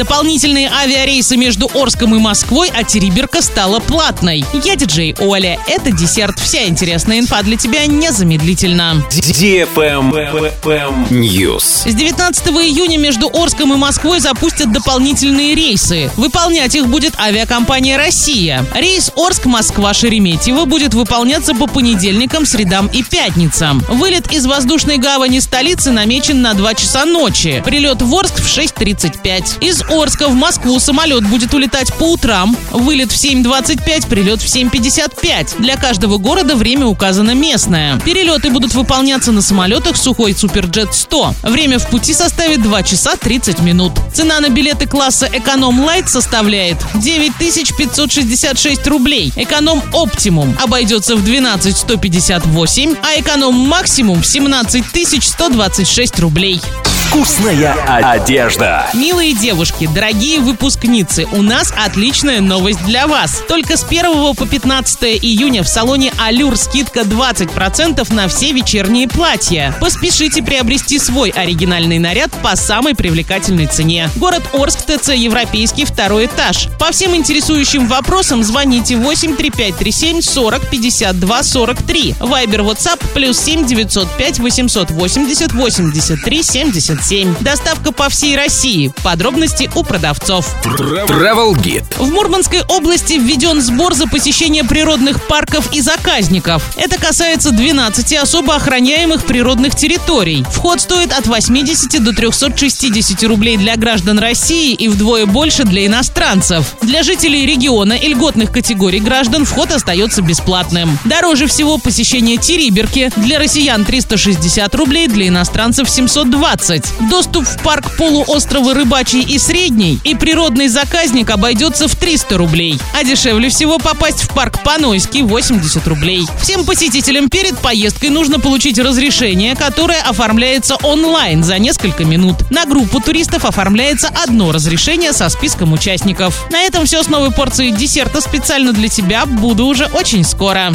Дополнительные авиарейсы между Орском и Москвой, а Териберка стала платной. Я диджей Оля. Это десерт. Вся интересная инфа для тебя незамедлительно. News. С 19 июня между Орском и Москвой запустят дополнительные рейсы. Выполнять их будет авиакомпания «Россия». Рейс Орск-Москва-Шереметьево будет выполняться по понедельникам, средам и пятницам. Вылет из воздушной гавани столицы намечен на 2 часа ночи. Прилет в Орск в 6.35. Из Орска в Москву самолет будет улетать по утрам. Вылет в 7.25, прилет в 7.55. Для каждого города время указано местное. Перелеты будут выполняться на самолетах Сухой Суперджет 100. Время в пути составит 2 часа 30 минут. Цена на билеты класса Эконом Лайт составляет 9566 рублей. Эконом Оптимум обойдется в 12 158, а эконом Максимум в 17 126 рублей. Вкусная одежда. Милые девушки, дорогие выпускницы, у нас отличная новость для вас. Только с 1 по 15 июня в салоне Алюр скидка 20% на все вечерние платья. Поспешите приобрести свой оригинальный наряд по самой привлекательной цене. Город Орск, ТЦ Европейский, второй этаж. По всем интересующим вопросам звоните 83537 40 52 43. Вайбер, WhatsApp плюс 7 905 880 83 70 7. Доставка по всей России. Подробности у продавцов. Travel Guide. В Мурманской области введен сбор за посещение природных парков и заказников. Это касается 12 особо охраняемых природных территорий. Вход стоит от 80 до 360 рублей для граждан России и вдвое больше для иностранцев. Для жителей региона и льготных категорий граждан вход остается бесплатным. Дороже всего посещение Териберки. Для россиян 360 рублей, для иностранцев 720. Доступ в парк полуострова Рыбачий и Средний и природный заказник обойдется в 300 рублей. А дешевле всего попасть в парк Панойский 80 рублей. Всем посетителям перед поездкой нужно получить разрешение, которое оформляется онлайн за несколько минут. На группу туристов оформляется одно разрешение со списком участников. На этом все с новой порцией десерта специально для тебя. Буду уже очень скоро.